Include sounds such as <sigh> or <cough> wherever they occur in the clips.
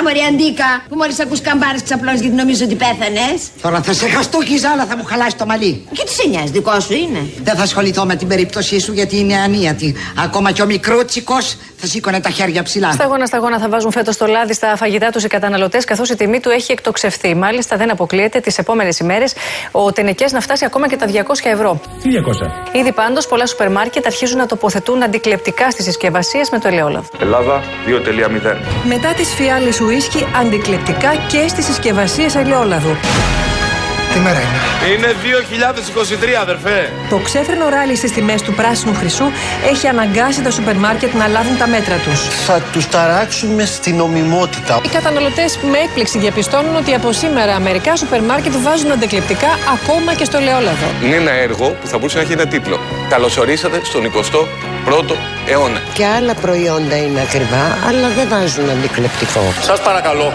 Αμωρή αντίκα που μόλις ακούς καμπάρες ξαπλώνεις γιατί νομίζω ότι πέθανες. Τώρα θα σε χαστούκιζα, αλλά θα μου χαλάσεις το μαλλί. Και τι σε νοιάζει, δικό σου είναι; Δεν θα ασχοληθώ με την περίπτωσή σου γιατί είναι ανίατη. Ακόμα και ο μικρούτσικος θα σήκωνε τα χέρια ψηλά. Σταγόνα σταγόνα θα βάζουν φέτος το λάδι στα φαγητά τους οι καταναλωτές, καθώς η τιμή του έχει εκτοξευθεί. Μάλιστα, δεν αποκλείεται τις επόμενες ημέρες ο τενεκέ να φτάσει ακόμα και τα 200 ευρώ. Τι 200. Ήδη πάντως πολλά σούπερ μάρκετ αρχίζουν να τοποθετούν αντικλεπτικά στις συσκευασίες με το ελαιόλαδο. Ελλάδα 2.0. Μετά τι φιάλε ουίσκι, αντικλεπτικά και στις συσκευασίες ελαιόλαδου. Τι μέρα είναι. Είναι 2023, αδερφέ. Το ξέφρενο ράλι στις τιμές του πράσινου χρυσού έχει αναγκάσει τα σούπερ μάρκετ να λάβουν τα μέτρα τους. Θα τους ταράξουμε στην νομιμότητα. Οι καταναλωτές με έκπληξη διαπιστώνουν ότι από σήμερα μερικά σούπερ μάρκετ βάζουν αντικλεπτικά ακόμα και στο ελαιόλαδο. Είναι ένα έργο που θα μπορούσε να έχει ένα τίτλο. Καλωσορίσατε στον 21ο αιώνα. Και άλλα προϊόντα είναι ακριβά, αλλά δεν βάζουν αντικλεπτικό. Σας παρακαλώ,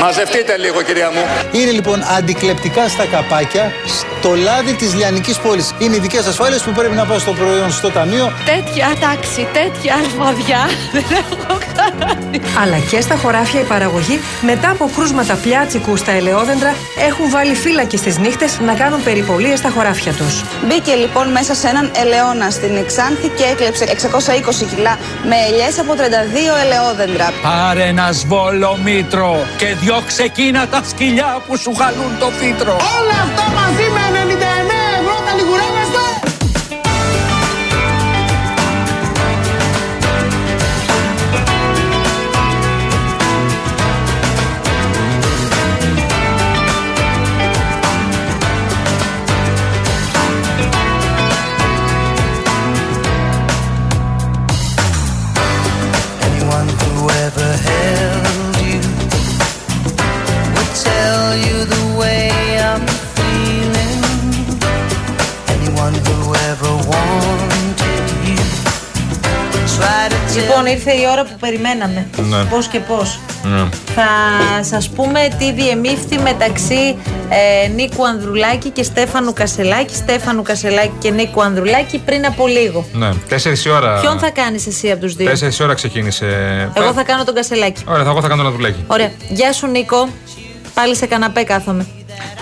μαζευτείτε λίγο, κυρία μου. Είναι λοιπόν αντικλεπτικά στα καπάκια στο λάδι της λιανικής πόλης. Είναι ειδικέ ασφάλειες που πρέπει να πάω στο προϊόν στο ταμείο. Τέτοια τάξη, τέτοια αρμόδια <laughs> δεν έχω κάνει. Αλλά και στα χωράφια η παραγωγή, μετά από κρούσματα πλιάτσικου στα ελαιόδεντρα, έχουν βάλει φύλακες στις νύχτες να κάνουν περιπολίες στα χωράφια τους. Μπήκε λοιπόν μέσα σε έναν ελαιόνα στην Εξάνθη και έκλεψε 620 κιλά με ελιές από 32 ελαιόδεντρα. Πάρε ένα σβολομήτρο και διώξε εκείνα τα σκυλιά που σου χαλούν το φύτρο. Όλα αυτά μαζί με you the way I'm feeling. Anyone who ever wanted you tried to tell Λοιπόν, ήρθε η ώρα που περιμέναμε. Ναι. Πώς και πώς. Ναι. Θα σας πούμε τι διεμήφθη μεταξύ ε, Νίκου Ανδρουλάκη και Στέφανου Κασελάκη. Στέφανου Κασελάκη και Νίκου Ανδρουλάκη πριν από λίγο. Ναι, 4 η ώρα. Ποιον θα κάνεις εσύ από τους δύο; 4 η ώρα ξεκίνησε. Εγώ θα κάνω τον Κασελάκη. Ωραία, θα, εγώ θα κάνω ένα δουλάκι. Ωραία. Γεια σου Νίκο. Πάλι σε καναπέ κάθομαι.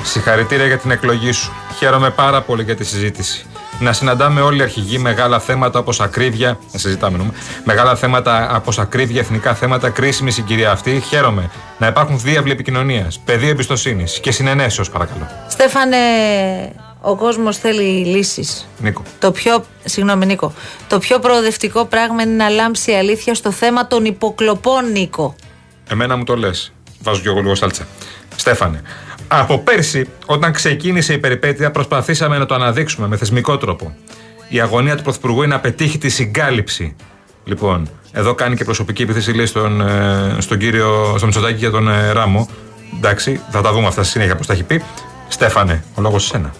Συγχαρητήρια για την εκλογή σου. Χαίρομαι πάρα πολύ για τη συζήτηση. Να συναντάμε όλοι οι αρχηγοί μεγάλα θέματα όπως ακρίβεια. Να συζητάμε, νομίζουμε. Μεγάλα θέματα όπως ακρίβεια, εθνικά θέματα, κρίσιμη συγκυρία αυτή. Χαίρομαι να υπάρχουν διάβλοι επικοινωνίας, πεδίο εμπιστοσύνης και συνενέσεως, παρακαλώ. Στέφανε, ο κόσμος θέλει λύσεις. Νίκο. Το πιο, συγγνώμη Νίκο, το πιο προοδευτικό πράγμα είναι να λάμψει η αλήθεια στο θέμα των υποκλοπών Νίκο. Εμένα μου το λες. Βάζω κι εγώ λίγο σάλτσα. Στέφανε. Από πέρσι, όταν ξεκίνησε η περιπέτεια, προσπαθήσαμε να το αναδείξουμε με θεσμικό τρόπο. Η αγωνία του Πρωθυπουργού είναι να πετύχει τη συγκάλυψη. Λοιπόν, εδώ κάνει και προσωπική επίθεση λέει, στον, ε, στον κύριο στον Μητσοτάκη για τον ε, Ράμο. Εντάξει, θα τα δούμε αυτά στη συνέχεια πώς τα έχει πει. Στέφανε, ο λόγος σένα.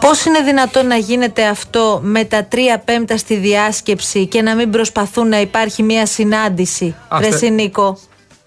Πώς είναι δυνατόν να γίνεται αυτό με τα τρία πέμπτα στη διάσκεψη και να μην προσπαθούν να υπάρχει μια συνάντηση, Α,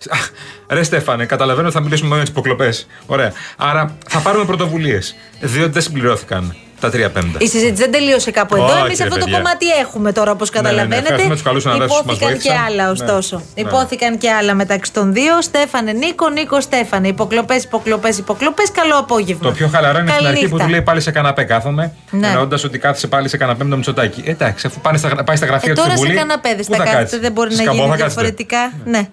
ρε στε- συ, Νίκο. Αχ, Ρε Στέφανε, καταλαβαίνω ότι θα μιλήσουμε με τις υποκλοπές. Ωραία. Άρα θα πάρουμε πρωτοβουλίες. Διότι δεν συμπληρώθηκαν τα τρία πέμπτα. Η συζήτηση δεν τελείωσε κάπου εδώ. Όχι, Εμείς ρε αυτό το παιδιά. κομμάτι έχουμε τώρα, όπως ναι, ναι, καταλαβαίνετε. ευχαριστούμε τους καλούς συναδέλφους που μας Υπόθηκαν και βοήθησαν. άλλα, Ναι, ωστόσο. ναι. Υπόθηκαν και άλλα μεταξύ των δύο. Στέφανε Νίκο, Νίκο Στέφανε. Υποκλοπές, υποκλοπές, υποκλοπές. Καλό απόγευμα. Το πιο χαλαρό είναι στην αρχή που Καληνύχτα. του λέει πάλι σε καναπέ κάθομαι. Ναι. Εννοώντας ότι κάθεσαι πάλι σε καναπέ με το Μητσοτάκι. Ε, Εντάξει, αφού πάνε στα, πάει στα γραφεία Ε, του τώρα στη σε Βουλή. καναπέδες πού θα κάτσεις; κάθεται, δεν μπορεί να Σκαμπό γίνει θα κάθεται. διαφορετικά. Ναι.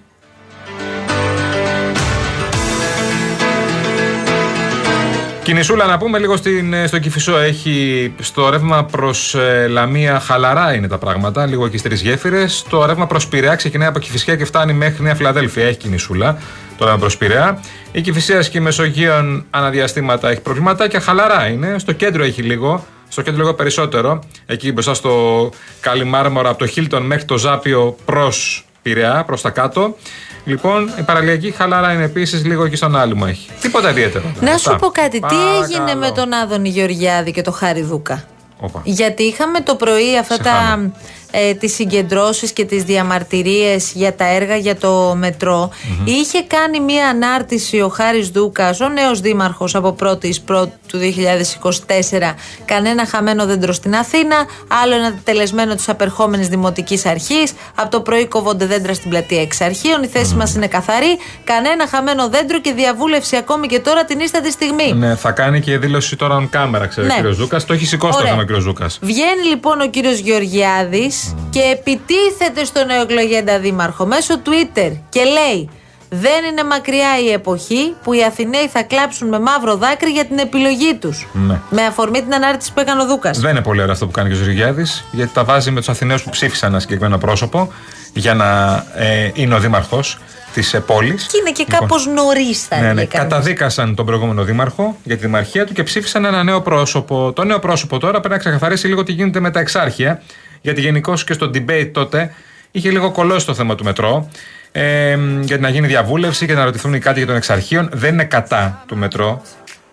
Κινησούλα να πούμε λίγο στην, ε, στο Κηφισό. Έχει στο ρεύμα προς Λαμία χαλαρά είναι τα πράγματα, λίγο εκεί στις γέφυρες. Το ρεύμα προς Πειραιά ξεκινάει από Κηφισιά και φτάνει μέχρι Νέα Φιλαδέλφια. Έχει κινησούλα το ρεύμα προς Πειραιά. Η Κηφισία και η Μεσογείων αναδιαστήματα έχει προβληματάκια, χαλαρά είναι. Στο κέντρο έχει λίγο. Στο κέντρο λίγο περισσότερο. Εκεί μπροστά στο Καλιμάρμορα από το Χίλτον μέχρι το Ζάπιο προς Πειραιά, προς τα κάτω. Λοιπόν, η παραλιακή χαλαρά είναι επίσης λίγο εκεί στον άλυμο έχει. Τίποτα ιδιαίτερο. Να Αυτά. σου πω κάτι. Τι Παρακαλώ. έγινε με τον Άδωνη Γεωργιάδη και τον Χάρη Δούκα. Όπα. Γιατί είχαμε το πρωί αυτά Σε τα, χάνω. Ε, τις συγκεντρώσεις και τις διαμαρτυρίες για τα έργα για το μετρο είχε κάνει μία ανάρτηση ο Χάρης Δούκας, ο νέος δήμαρχος από 1η πρώτου του 2024 κανένα χαμένο δέντρο στην Αθήνα άλλο ένα τελεσμένο της απερχόμενης δημοτικής αρχής από το πρωί κόβονται δέντρα στην πλατεία εξ αρχείων η θέση μας είναι καθαρή κανένα χαμένο δέντρο και διαβούλευση ακόμη και τώρα την ίστατη στιγμή Ναι, θα κάνει και δήλωση τώρα on camera, ξέρει Ναι. ο κύριος Ζούκα. Το έχει σηκώσει το Ωραία. θέμα ο κύριο Ζούκα. Βγαίνει λοιπόν ο κύριος Γεωργιάδης και επιτίθεται στον νεοεκλογέντα δήμαρχο μέσω Twitter και λέει δεν είναι μακριά η εποχή που οι Αθηναίοι θα κλάψουν με μαύρο δάκρυ για την επιλογή τους. Ναι. Με αφορμή την ανάρτηση που έκανε ο Δούκας. Δεν είναι πολύ ωραίο αυτό που κάνει και ο Ζουργιάδη, γιατί τα βάζει με τους Αθηναίους που ψήφισαν ένα συγκεκριμένο πρόσωπο για να ε, είναι ο δήμαρχος της ε, πόλης. Και είναι και κάπως νωρίς θα Ναι, ναι. έλεγε κανείς. Καταδίκασαν τον προηγούμενο δήμαρχο για τη δημαρχία του και ψήφισαν ένα νέο πρόσωπο. Το νέο πρόσωπο τώρα πρέπει να ξεκαθαρίσει λίγο τι γίνεται με τα εξάρχεια. Γιατί γενικώ και στο debate τότε είχε λίγο κολώσει το θέμα του μετρό. Ε, για να γίνει διαβούλευση και να ρωτηθούν οι κάτοικοι των εξαρχείων. Δεν είναι κατά του μετρό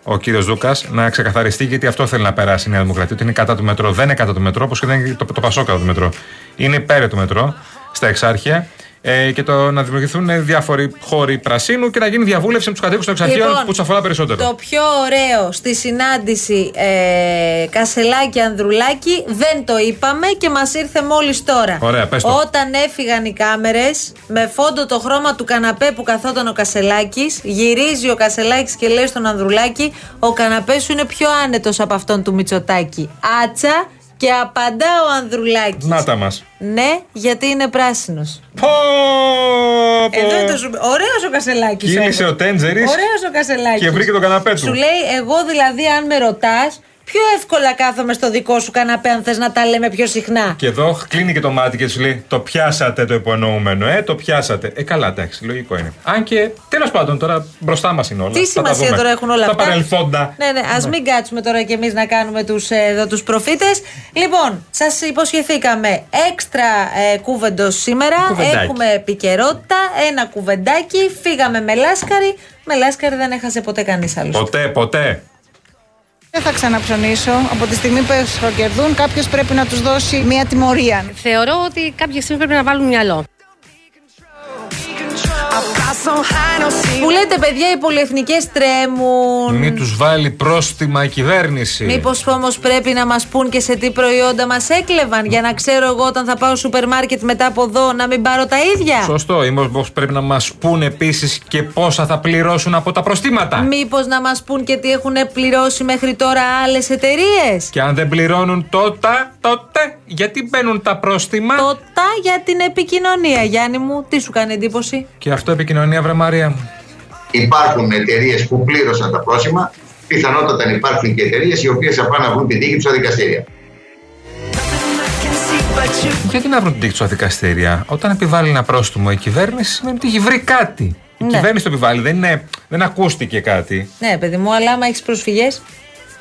ο κύριος Δούκας να ξεκαθαριστεί γιατί αυτό θέλει να περάσει η Νέα Δημοκρατία. Ότι είναι κατά του μετρό. Δεν είναι κατά του μετρό, όπως και δεν είναι το, το Πασό κατά του μετρό. Είναι υπέρ του μετρό στα εξάρχεια. Ε, και το να δημιουργηθούν διάφοροι χώροι πρασίνου και να γίνει διαβούλευση με τους κατοίκους των εξαρχείων Λοιπόν, που τους αφορά περισσότερο. Το πιο ωραίο στη συνάντηση ε, Κασελάκη Ανδρουλάκη δεν το είπαμε και μας ήρθε μόλις τώρα. Ωραία, πες το. Όταν έφυγαν οι κάμερες με φόντο το χρώμα του καναπέ που καθόταν ο Κασελάκης γυρίζει ο Κασελάκης και λέει στον Ανδρουλάκη ο καναπές σου είναι πιο άνετος από αυτόν του Μητσοτάκη. Άτσα και απαντά ο Ανδρουλάκης. Να τα μας. Ναι, γιατί είναι πράσινος. Πω, πω. Εδώ είναι το σου... Ωραίος ο Κασελάκης Κύλησε όμως. ο Τέντζερης Ωραίος ο Κασελάκης. και βρήκε το καναπέ του. Σου λέει, εγώ δηλαδή, αν με ρωτάς, πιο εύκολα κάθομαι στο δικό σου καναπέ, αν θες να τα λέμε πιο συχνά. Και εδώ κλείνει και το μάτι και σου λέει: Το πιάσατε το υπονοούμενο, ε, το πιάσατε. Ε, καλά, εντάξει, λογικό είναι. Αν και τέλος πάντων τώρα μπροστά μας είναι όλα. Τι Θα τα σημασία δούμε. τώρα έχουν όλα τα αυτά; Τα παρελθόντα. Ναι, ναι, ας μην κάτσουμε τώρα κι εμείς να κάνουμε τους εδώ τους προφήτες Λοιπόν, σας υποσχεθήκαμε έξτρα ε, κούβεντο σήμερα. Κουβεντάκι. Έχουμε επικαιρότητα, ένα κουβεντάκι. Φύγαμε με λάσκαρη. Με λάσκαρη δεν έχασε ποτέ κανείς άλλος. Ποτέ, ποτέ. Δεν θα ξαναψωνίσω. Από τη στιγμή που κερδούν, κάποιος πρέπει να τους δώσει μια τιμωρία. Θεωρώ ότι κάποια στιγμή πρέπει να βάλουν μυαλό. Που λέτε, παιδιά, οι πολυεθνικές τρέμουν. Μην τους βάλει πρόστιμα η κυβέρνηση. Μήπως όμως πρέπει να μας πούν και σε τι προϊόντα μας έκλεβαν για να ξέρω εγώ όταν θα πάω στο σούπερ μάρκετ μετά από εδώ να μην πάρω τα ίδια; Σωστό. Ή μήπως πρέπει να μας πούν επίσης και πόσα θα πληρώσουν από τα προστήματα; Μήπως να μας πούν και τι έχουν πληρώσει μέχρι τώρα άλλες εταιρείες; Και αν δεν πληρώνουν τότε, τότε γιατί μπαίνουν τα πρόστιμα; Τότε για την επικοινωνία, Γιάννη μου, τι σου κάνει εντύπωση; Και αυτό επικοινωνία, βρε Μαρία μου. Υπάρχουν εταιρείες που πλήρωσαν τα πρόσημα. Πιθανότατα υπάρχουν και εταιρείες οι οποίες θα πάνε να βρουν τη δίκη τους στα δικαστήρια. Γιατί να βρουν την τύχη τους στα δικαστήρια. Όταν επιβάλλει ένα πρόστιμο η κυβέρνηση, σημαίνει ότι έχει βρει κάτι. Η Ναι. κυβέρνηση το επιβάλλει, δεν, είναι, δεν ακούστηκε κάτι. Ναι, παιδί μου, αλλά άμα έχεις προσφυγές.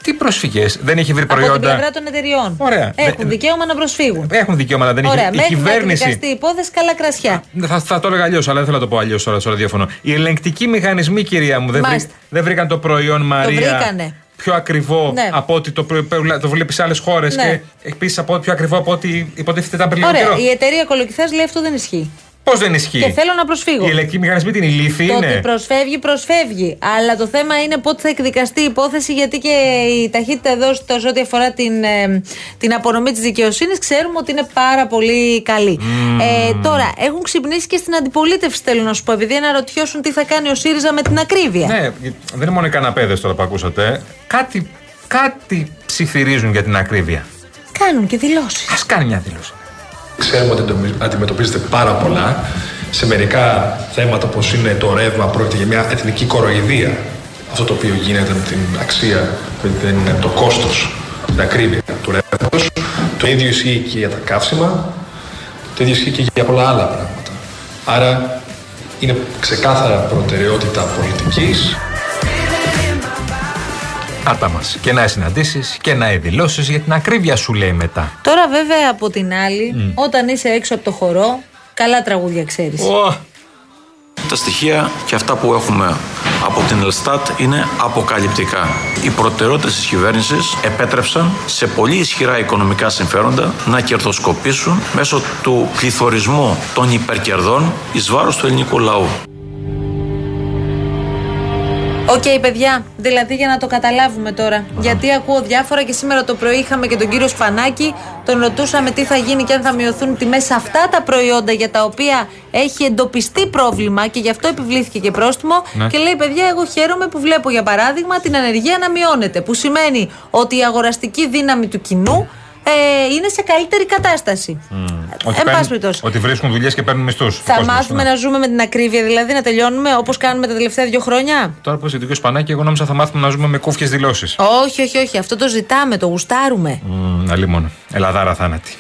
Τι προσφυγές, δεν έχει βρει Από την προϊόντα. πλευρά των εταιριών. Ωραία. Έχουν Δεν- δικαίωμα να προσφύγουν. Έχουν δικαίωμα, αλλά δεν Ωραία, έχει. Η μέχρι να κυβέρνηση. εκδικαστεί η υπόθεση, καλά κρασιά. Θα, θα το έλεγα αλλιώς, αλλά δεν θέλω να το πω αλλιώς τώρα στο ραδιόφωνο. Οι ελεγκτικοί μηχανισμοί, κυρία μου, δεν, βρή- Μάλιστα. δεν βρήκαν το προϊόν Μαρία. βρήκανε. Πιο ακριβό Ναι. από ό,τι το, προ- το βλέπεις σε άλλες χώρες Ναι. και επίσης από πιο ακριβό από ό,τι υποτίθεται ήταν πριν λίγο Ωραία, καιρό. η εταιρεία κολοκυθάς λέει αυτό δεν ισχύει. Πώς δεν ισχύει; Και θέλω να προσφύγω. Οι ελεγκτικοί μηχανισμοί την ηλίθιοι Το είναι. ότι προσφεύγει, προσφεύγει. Αλλά το θέμα είναι πότε θα εκδικαστεί η υπόθεση, γιατί και η ταχύτητα εδώ, στο- σε ό,τι αφορά την, ε, την απονομή της δικαιοσύνης, ξέρουμε ότι είναι πάρα πολύ καλή. Ε, τώρα, έχουν ξυπνήσει και στην αντιπολίτευση, θέλω να σου πω, επειδή αναρωτιώσουν τι θα κάνει ο ΣΥΡΙΖΑ με την ακρίβεια. Ναι, δεν είναι μόνο οι καναπέδες τώρα που ακούσατε. Κάτι, κάτι ψιθυρίζουν για την ακρίβεια. Κάνουν και δηλώσεις. Α κάνει μια δήλωση. Ξέρουμε ότι αντιμετωπι- αντιμετωπίζετε πάρα πολλά. Σε μερικά θέματα όπως είναι το ρεύμα πρόκειται για μια εθνική κοροϊδία. Αυτό το οποίο γίνεται με την αξία, με την- το κόστος, την ακρίβεια του ρεύματος. Το ίδιο ισχύει και για τα καύσιμα. Το ίδιο ισχύει και για πολλά άλλα πράγματα. Άρα είναι ξεκάθαρα προτεραιότητα πολιτικής. Άτα μας. Και να συναντήσεις και να δηλώσει για την ακρίβεια σου λέει μετά. Τώρα, βέβαια, από την άλλη, Μμ. όταν είσαι έξω από το χορό, καλά τραγούδια ξέρεις. Τα στοιχεία και αυτά που έχουμε από την ΕΛΣΤΑΤ είναι αποκαλυπτικά. Οι προτεραιότητες της κυβέρνησης επέτρεψαν σε πολύ ισχυρά οικονομικά συμφέροντα να κερδοσκοπήσουν μέσω του πληθωρισμού των υπερκερδών εις βάρος του ελληνικού λαού. Οκ, παιδιά, δηλαδή για να το καταλάβουμε τώρα. Γιατί ακούω διάφορα και σήμερα το πρωί είχαμε και τον κύριο Σπανάκη. Τον ρωτούσαμε τι θα γίνει και αν θα μειωθούν τιμές σε αυτά τα προϊόντα για τα οποία έχει εντοπιστεί πρόβλημα και γι' αυτό επιβλήθηκε και πρόστιμο. Ναι. Και λέει, παιδιά, εγώ χαίρομαι που βλέπω για παράδειγμα την ανεργία να μειώνεται. Που σημαίνει ότι η αγοραστική δύναμη του κοινού ε, είναι σε καλύτερη κατάσταση. Ότι, Εν παίρνουν- πάση περιπτώσει. ότι βρίσκουν δουλειές και παίρνουν μισθούς. Θα μάθουμε να ζούμε με την ακρίβεια, δηλαδή να τελειώνουμε όπως κάνουμε τα τελευταία δύο χρόνια. Τώρα που είσαι ο Σπανάκη, εγώ νόμιζα θα μάθουμε να ζούμε με κούφιες δηλώσεις. Όχι, όχι, όχι. Αυτό το ζητάμε, το γουστάρουμε. Mm, αλλή μόνο. Ελαδάρα θάνατη.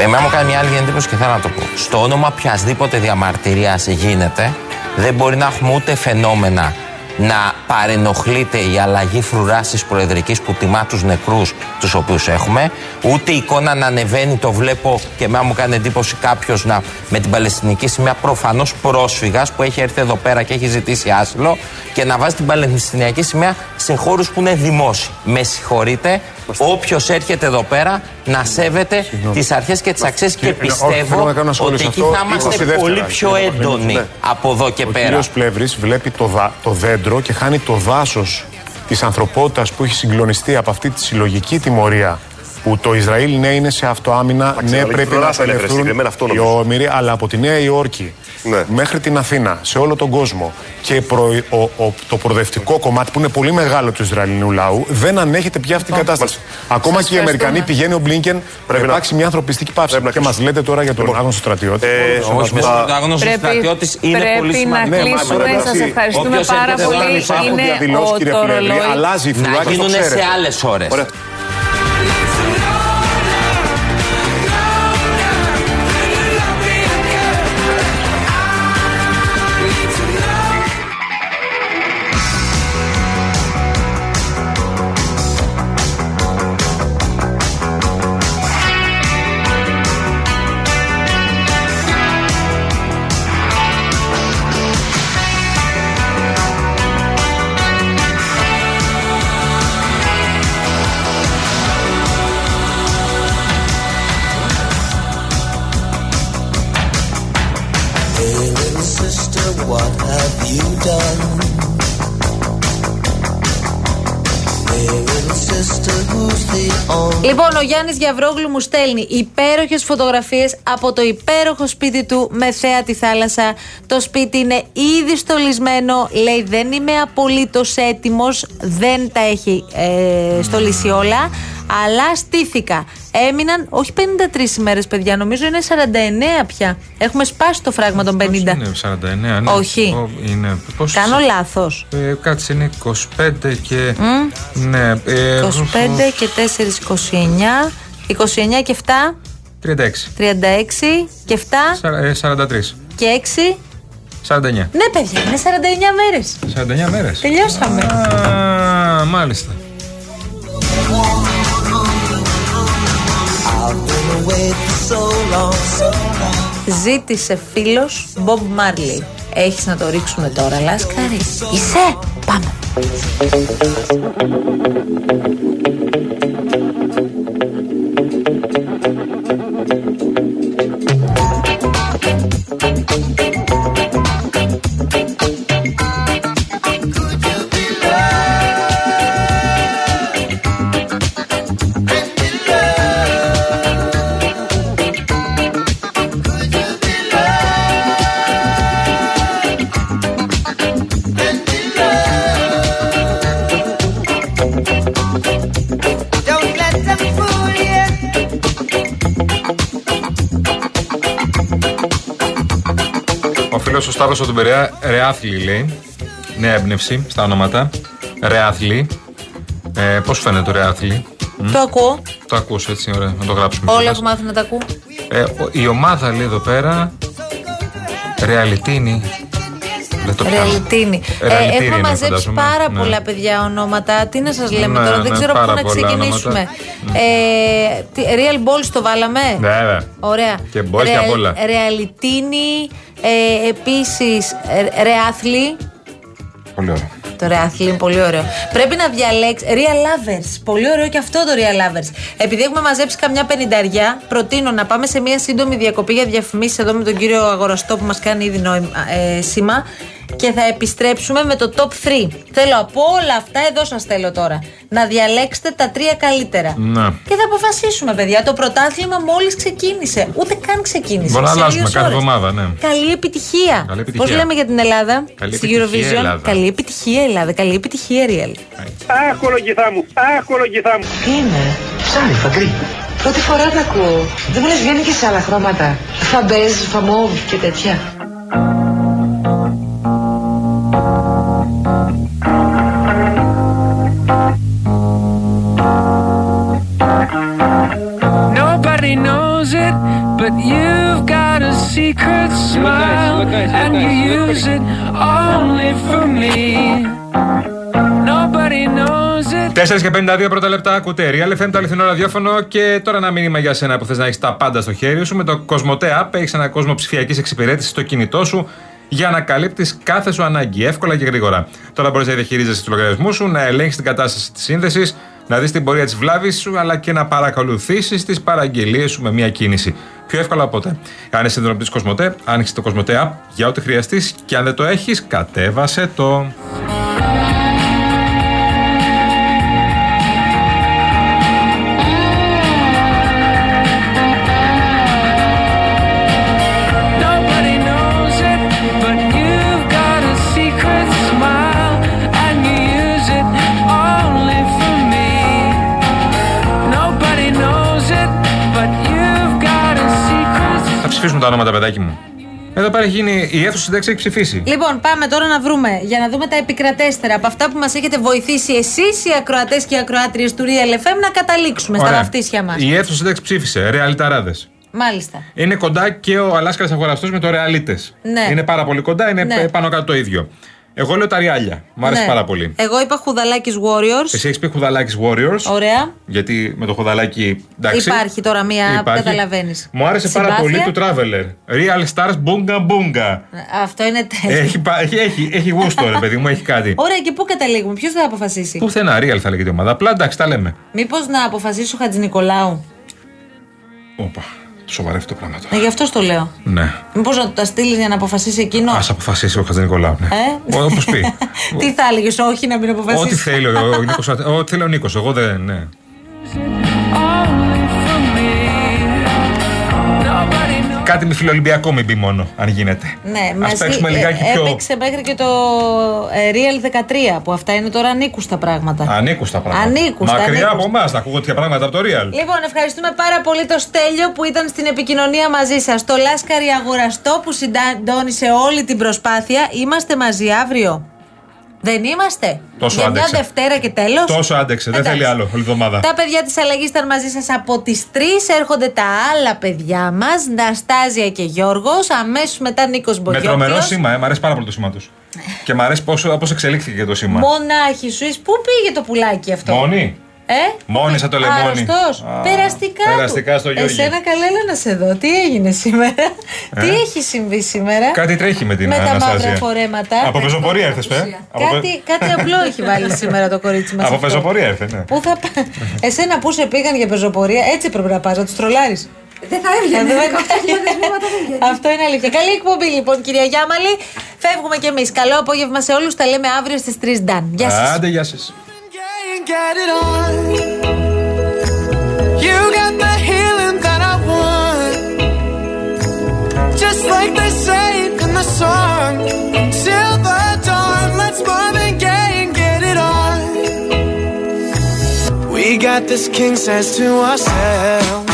Εμένα μου κάνει μια άλλη εντύπωση και θέλω να το πω. Στο όνομα οποιασδήποτε διαμαρτυρίας γίνεται, δεν μπορεί να έχουμε ούτε φαινόμενα να παρενοχλείται η αλλαγή φρουρά τη Προεδρικής που τιμά τους νεκρούς τους οποίους έχουμε, ούτε η εικόνα να ανεβαίνει, το βλέπω και εμένα μου κάνει εντύπωση κάποιος να με την Παλαιστινική σημαία προφανώς πρόσφυγας που έχει έρθει εδώ πέρα και έχει ζητήσει άσυλο και να βάζει την Παλαιστινιακή σημαία σε χώρους που είναι δημόσιοι. Με συγχωρείτε, όποιος έρχεται εδώ πέρα να σέβεται τις αρχές και τις αξίες και Κύριε, όχι, θέλω πιστεύω να κάνω ένα σχόλιο ότι σε εκεί αυτό. θα είμαστε 22 πολύ δεύτερα, πιο κύριε Παπαδημητρίου. έντονοι Ναι. από εδώ και Ο πέρα. κύριος Πλεύρης βλέπει το, δα- το δέντρο και χάνει το δάσος της ανθρωπότητας που έχει συγκλονιστεί από αυτή τη συλλογική τιμωρία που το Ισραήλ ναι είναι σε αυτοάμυνα, ναι αλλά πρέπει φρουρά να θα έλεγε, απελευθερούν συγκεκριμένα αυτό οι νομίζω. όμοιροι, αλλά από τη Νέα Υόρκη Ναι. μέχρι την Αθήνα, σε όλο τον κόσμο και προ- ο- ο- το προοδευτικό κομμάτι που είναι πολύ μεγάλο του Ισραηλινού λαού δεν ανέχεται πια αυτή την κατάσταση. Ακόμα Σας και οι Αμερικανοί ευχαριστούμε. πηγαίνει ο Μπλίνκεν να να- υπάρξει μια ανθρωπιστική πάυση. Και μας λέτε τώρα για τον άγνωστο στρατιώτη. όχι, με συγχωρείτε, ο άγνωστος Πρέπει- στρατιώτης είναι πρέπει πολύ να σημαντικός. κλείσουμε. Ναι, μα πρέπει Σας να- ευχαριστούμε Όποιος πάρα έρχεται εδώ πολύ. να υπάρχουν Είναι διαδηλώσεις, ο- κύριε το Πλεύρη, ρολόι. αλλάζει η Να φρουρά και το γίνουνε σε ξέρετε. άλλες sister, what have you done? Hey, little sister, who's the only Λοιπόν, ο Γιάννης Γιαβρόγλου μου στέλνει υπέροχες φωτογραφίες από το υπέροχο σπίτι του με θέα τη θάλασσα. Το σπίτι είναι ήδη στολισμένο. Λέει δεν είμαι απολύτως έτοιμος. Δεν τα έχει ε, στολίσει όλα. Αλλά στήθηκα. Έμειναν όχι 53 ημέρες, παιδιά. Νομίζω είναι 49 πια. Έχουμε σπάσει το φράγμα των 50. Είναι 49, ναι. Όχι. Ο- Είναι, πώς, Κάνω λάθος. Ε, κάτσε, είναι 25 και. Μμ. Ναι. Ε, 25 και 4, 29. 29 και 7, 36. 36 και 7 Σα- ε, 43. και 6. 49. Ναι, παιδιά, είναι 49 μέρες. 49 μέρες. Τελειώσαμε. Α, μάλιστα. Ζήτησε φίλος Bob Marley. Έχεις να το ρίξουμε τώρα, Λάσκαρη; Είσαι! Πάμε. Φίλο ο Σταύρο από τον Περαία, Ρεάθλη λέει. Νέα έμπνευση στα ονόματα. Ρεάθλη. Ε, Πώς φαίνεται το Ρεάθλη; Μ, Το ακούω. Το ακούς έτσι, ωραία, να το γράψουμε. Όλα κιόλας. έχω μάθει να τα ακούω. Ε, ο- η ομάδα λέει εδώ πέρα. Ρεαλιτίνη. Δεν το πιάνω. Ρεαλιτίνη. Ε, Ρεαλιτήρι έχουμε είναι, μαζέψει φαντάζομαι. πάρα Ναι. πολλά παιδιά ονόματα. Τι να σας λέμε Ναι, τώρα, ναι, δεν ξέρω πού πάρα να πολλά ξεκινήσουμε. ονόματα. Ε, τι, Real Balls το βάλαμε; Βέβαια. Ωραία. Και balls και απ' όλα. Ρεαλιτίνη. Ε, Επίσης, Ρεάθλι. Πολύ ωραίο. Το Real είναι πολύ ωραίο. Πρέπει να διαλέξεις. Real Lovers. Πολύ ωραίο και αυτό το Real Lovers. Επειδή έχουμε μαζέψει καμιά πενηνταριά, προτείνω να πάμε σε μια σύντομη διακοπή για διαφημίσεις εδώ με τον κύριο Αγοραστό που μας κάνει ήδη νόημα, ε, σήμα. Και θα επιστρέψουμε με το top 3. Θέλω από όλα αυτά, εδώ σας θέλω τώρα. Να διαλέξετε τα τρία καλύτερα. Ναι. Και θα αποφασίσουμε, παιδιά. Το πρωτάθλημα μόλις ξεκίνησε. Ούτε καν ξεκίνησε. Μπορεί να Σε αλλάζουμε λίγες κάθε ώρες. εβδομάδα, ναι. Καλή επιτυχία. Καλή επιτυχία. Πώς λέμε για την Ελλάδα Καλή στην επιτυχία, Eurovision; Ελλάδα. Καλή επιτυχία, Ελλάδα. Καλή επιτυχία, Real. Αχ, κολογηθά μου. Αχ, κολογηθά μου. Τι είναι, ψάρι, φαγκρί. Πρώτη φορά τα ακούω. Δεν μου λες βγαίνει και σε άλλα χρώματα. Φαμπέζ, φαμόβ και τέτοια. Got a secret smile, and you use it only for me. Nobody knows it. 4 και 52 πρώτα λεπτά ακούτε Real FM, το αληθινό ραδιόφωνο. Και τώρα ένα μήνυμα για σένα που θες να έχεις τα πάντα στο χέρι σου. Με το Cosmote App έχεις ένα κόσμο ψηφιακής εξυπηρέτησης στο κινητό σου για να καλύπτεις κάθε σου ανάγκη εύκολα και γρήγορα. Τώρα μπορείς να διαχειρίζεσαι τους λογαριασμούς σου, να ελέγχεις την κατάσταση της σύνδεσης, να δεις την πορεία της βλάβης σου, αλλά και να παρακολουθήσεις τις παραγγελίες σου με μία κίνηση. Πιο εύκολα από ποτέ. Αν είσαι συνδρομητή Cosmote, άνοιξε το Cosmote App για ό,τι χρειαστείς και αν δεν το έχεις, κατέβασε το. Secret Θα ψηφίσουμε τα ονόματα, παιδάκι μου. Εδώ πέρα έχει γίνει η αίθουσα συντάξη έχει ψηφίσει. Λοιπόν, πάμε τώρα να βρούμε για να δούμε τα επικρατέστερα από αυτά που μας έχετε βοηθήσει εσείς οι ακροατές και οι ακροάτριες του Real FM να καταλήξουμε στα Ωραία. βαφτίσια μας. Η αίθουσα συντάξη ψήφισε. Ρεαλιταράδες. Μάλιστα. Είναι κοντά και ο Αλάσκαρα αγοραστός με το Ρεαλίτες. Ναι. Είναι πάρα πολύ κοντά, είναι Ναι. πάνω κάτω το ίδιο. Εγώ λέω τα Ριάλια. Μου άρεσε Ναι. πάρα πολύ. Εγώ είπα Χουδαλάκης Warriors. Εσύ έχεις πει χουδαλάκι Warriors. Ωραία. Γιατί με το χουδαλάκι. Εντάξει. Υπάρχει τώρα μία που Υπάρχει. καταλαβαίνεις. Μου άρεσε πάρα πολύ του Traveler. Real Stars Bunga Bunga. Αυτό είναι τέλειο. έχει, πα- έχει, έχει, έχει γούστο, ρε παιδί μου, έχει κάτι. Ωραία, και πού καταλήγουμε, ποιος θα αποφασίσει; Πουθενά, Real θα λέγεται η ομάδα. Απλά εντάξει, τα λέμε. Μήπως να αποφασίσει ο Χατζη Νικολάου. Όπα, το σοβαρεύει το πράγμα τώρα. Ε, γι' αυτό το λέω. Ναι. Μήπως να του τα στείλεις για να αποφασίσει εκείνο; Α αποφασίσει ο Χατζη Νικολάου. Ναι. Ε; Όπως πει. <laughs> Τι θα έλεγες, Όχι να μην αποφασίσει; Ό,τι θέλει ο, ο Νίκος, ό,τι θέλει ο Νίκος. Εγώ δεν. Ναι. Κάτι με φιλοολυμπιακό μην πει μόνο, αν γίνεται. Ναι, Ας μας παίξουμε ε, λιγάκι ε, πιο- Έπαιξε μέχρι και το ε, Real 13 που αυτά είναι τώρα ανήκουστα πράγματα. Ανήκουστα πράγματα. Ανήκουστα, Μακριά ανήκουστα. από εμάς να ακούω τέτοια πράγματα από το Real. Λοιπόν, ευχαριστούμε πάρα πολύ το Στέλιο που ήταν στην επικοινωνία μαζί σας. Το Λάσκαρη Αγοραστό που συντόνισε όλη την προσπάθεια. Είμαστε μαζί αύριο. Δεν είμαστε. Τόσο Για άντεξε. μια Δευτέρα και τέλος. Τόσο άντεξε, δεν θέλει άλλο όλη εβδομάδα. Τα παιδιά της αλλαγής ήταν μαζί σας από τις 3. Έρχονται τα άλλα παιδιά μας, Ναστάζια και Γιώργος. Αμέσως μετά Νίκος Με Μπογιόπουλο. τρομερό σήμα, ε, μ' αρέσει πάρα πολύ το σήμα τους. Και μ' αρέσει πόσο, πώς εξελίχθηκε και το σήμα. Μονάχη σου, πού πήγε το πουλάκι αυτό; Μόνη. Ε; Μόνη σαν το λεμόνι. Άρρωστος. Α, Περαστικά. περαστικά του. στο Γιώργη. Εσένα καλά έλα να σε δω. Τι έγινε σήμερα; Τι έχει συμβεί σήμερα; Ε; Κάτι τρέχει με την με τα Αναστάζια. μαύρα φορέματα. Από πεζοπορία ήρθε, πέ. Κάτι, κάτι απλό έχει βάλει σήμερα το κορίτσι μας. <laughs> Από πεζοπορία ήρθε, ναι. Πού θα πά... Εσένα που σε πήγαν για πεζοπορία, έτσι πρέπει να πας, να τους τρολάρεις. Δεν θα έβγαινε. Δεν 18.000 βήματα δεν βγαίνει. Αυτό είναι αλήθεια. Καλή εκπομπή λοιπόν, κυρία Γιάμαλη. Φεύγουμε κι εμείς. Καλό απόγευμα σε όλους. Τα λέμε αύριο στις 3 Νταν. Γεια σας. Άντε, γεια get it on. You got the healing that I want. Just like they say in the song. Till the dawn, let's mom and and get it on. We got this king size to ourselves.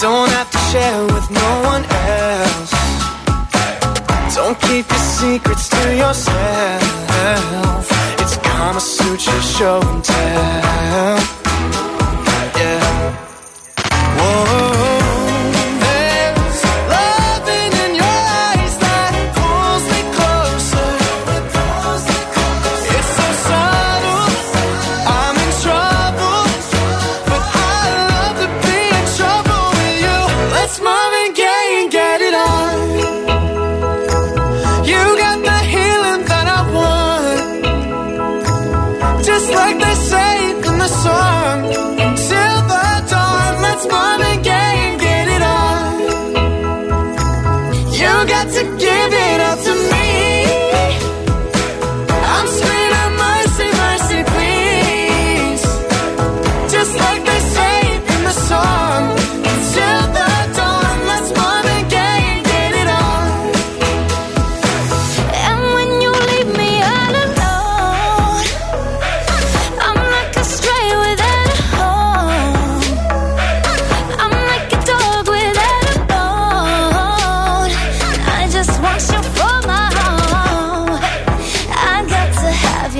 Don't have to share with no one else. Don't keep your secrets to yourself Kama Sutra show and tell.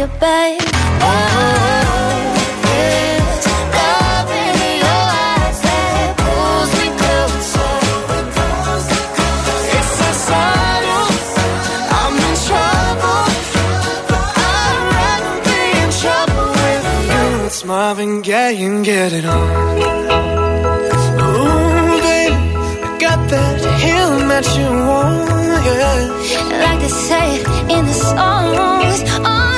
You, babe. Oh, there's love in your eyes that pulls me closer. It's a I'm in trouble. I'd rather be in trouble with you. It's Marvin Gaye and get it on. Ooh, baby, I got that healing that you want, yeah. Like they say, oh,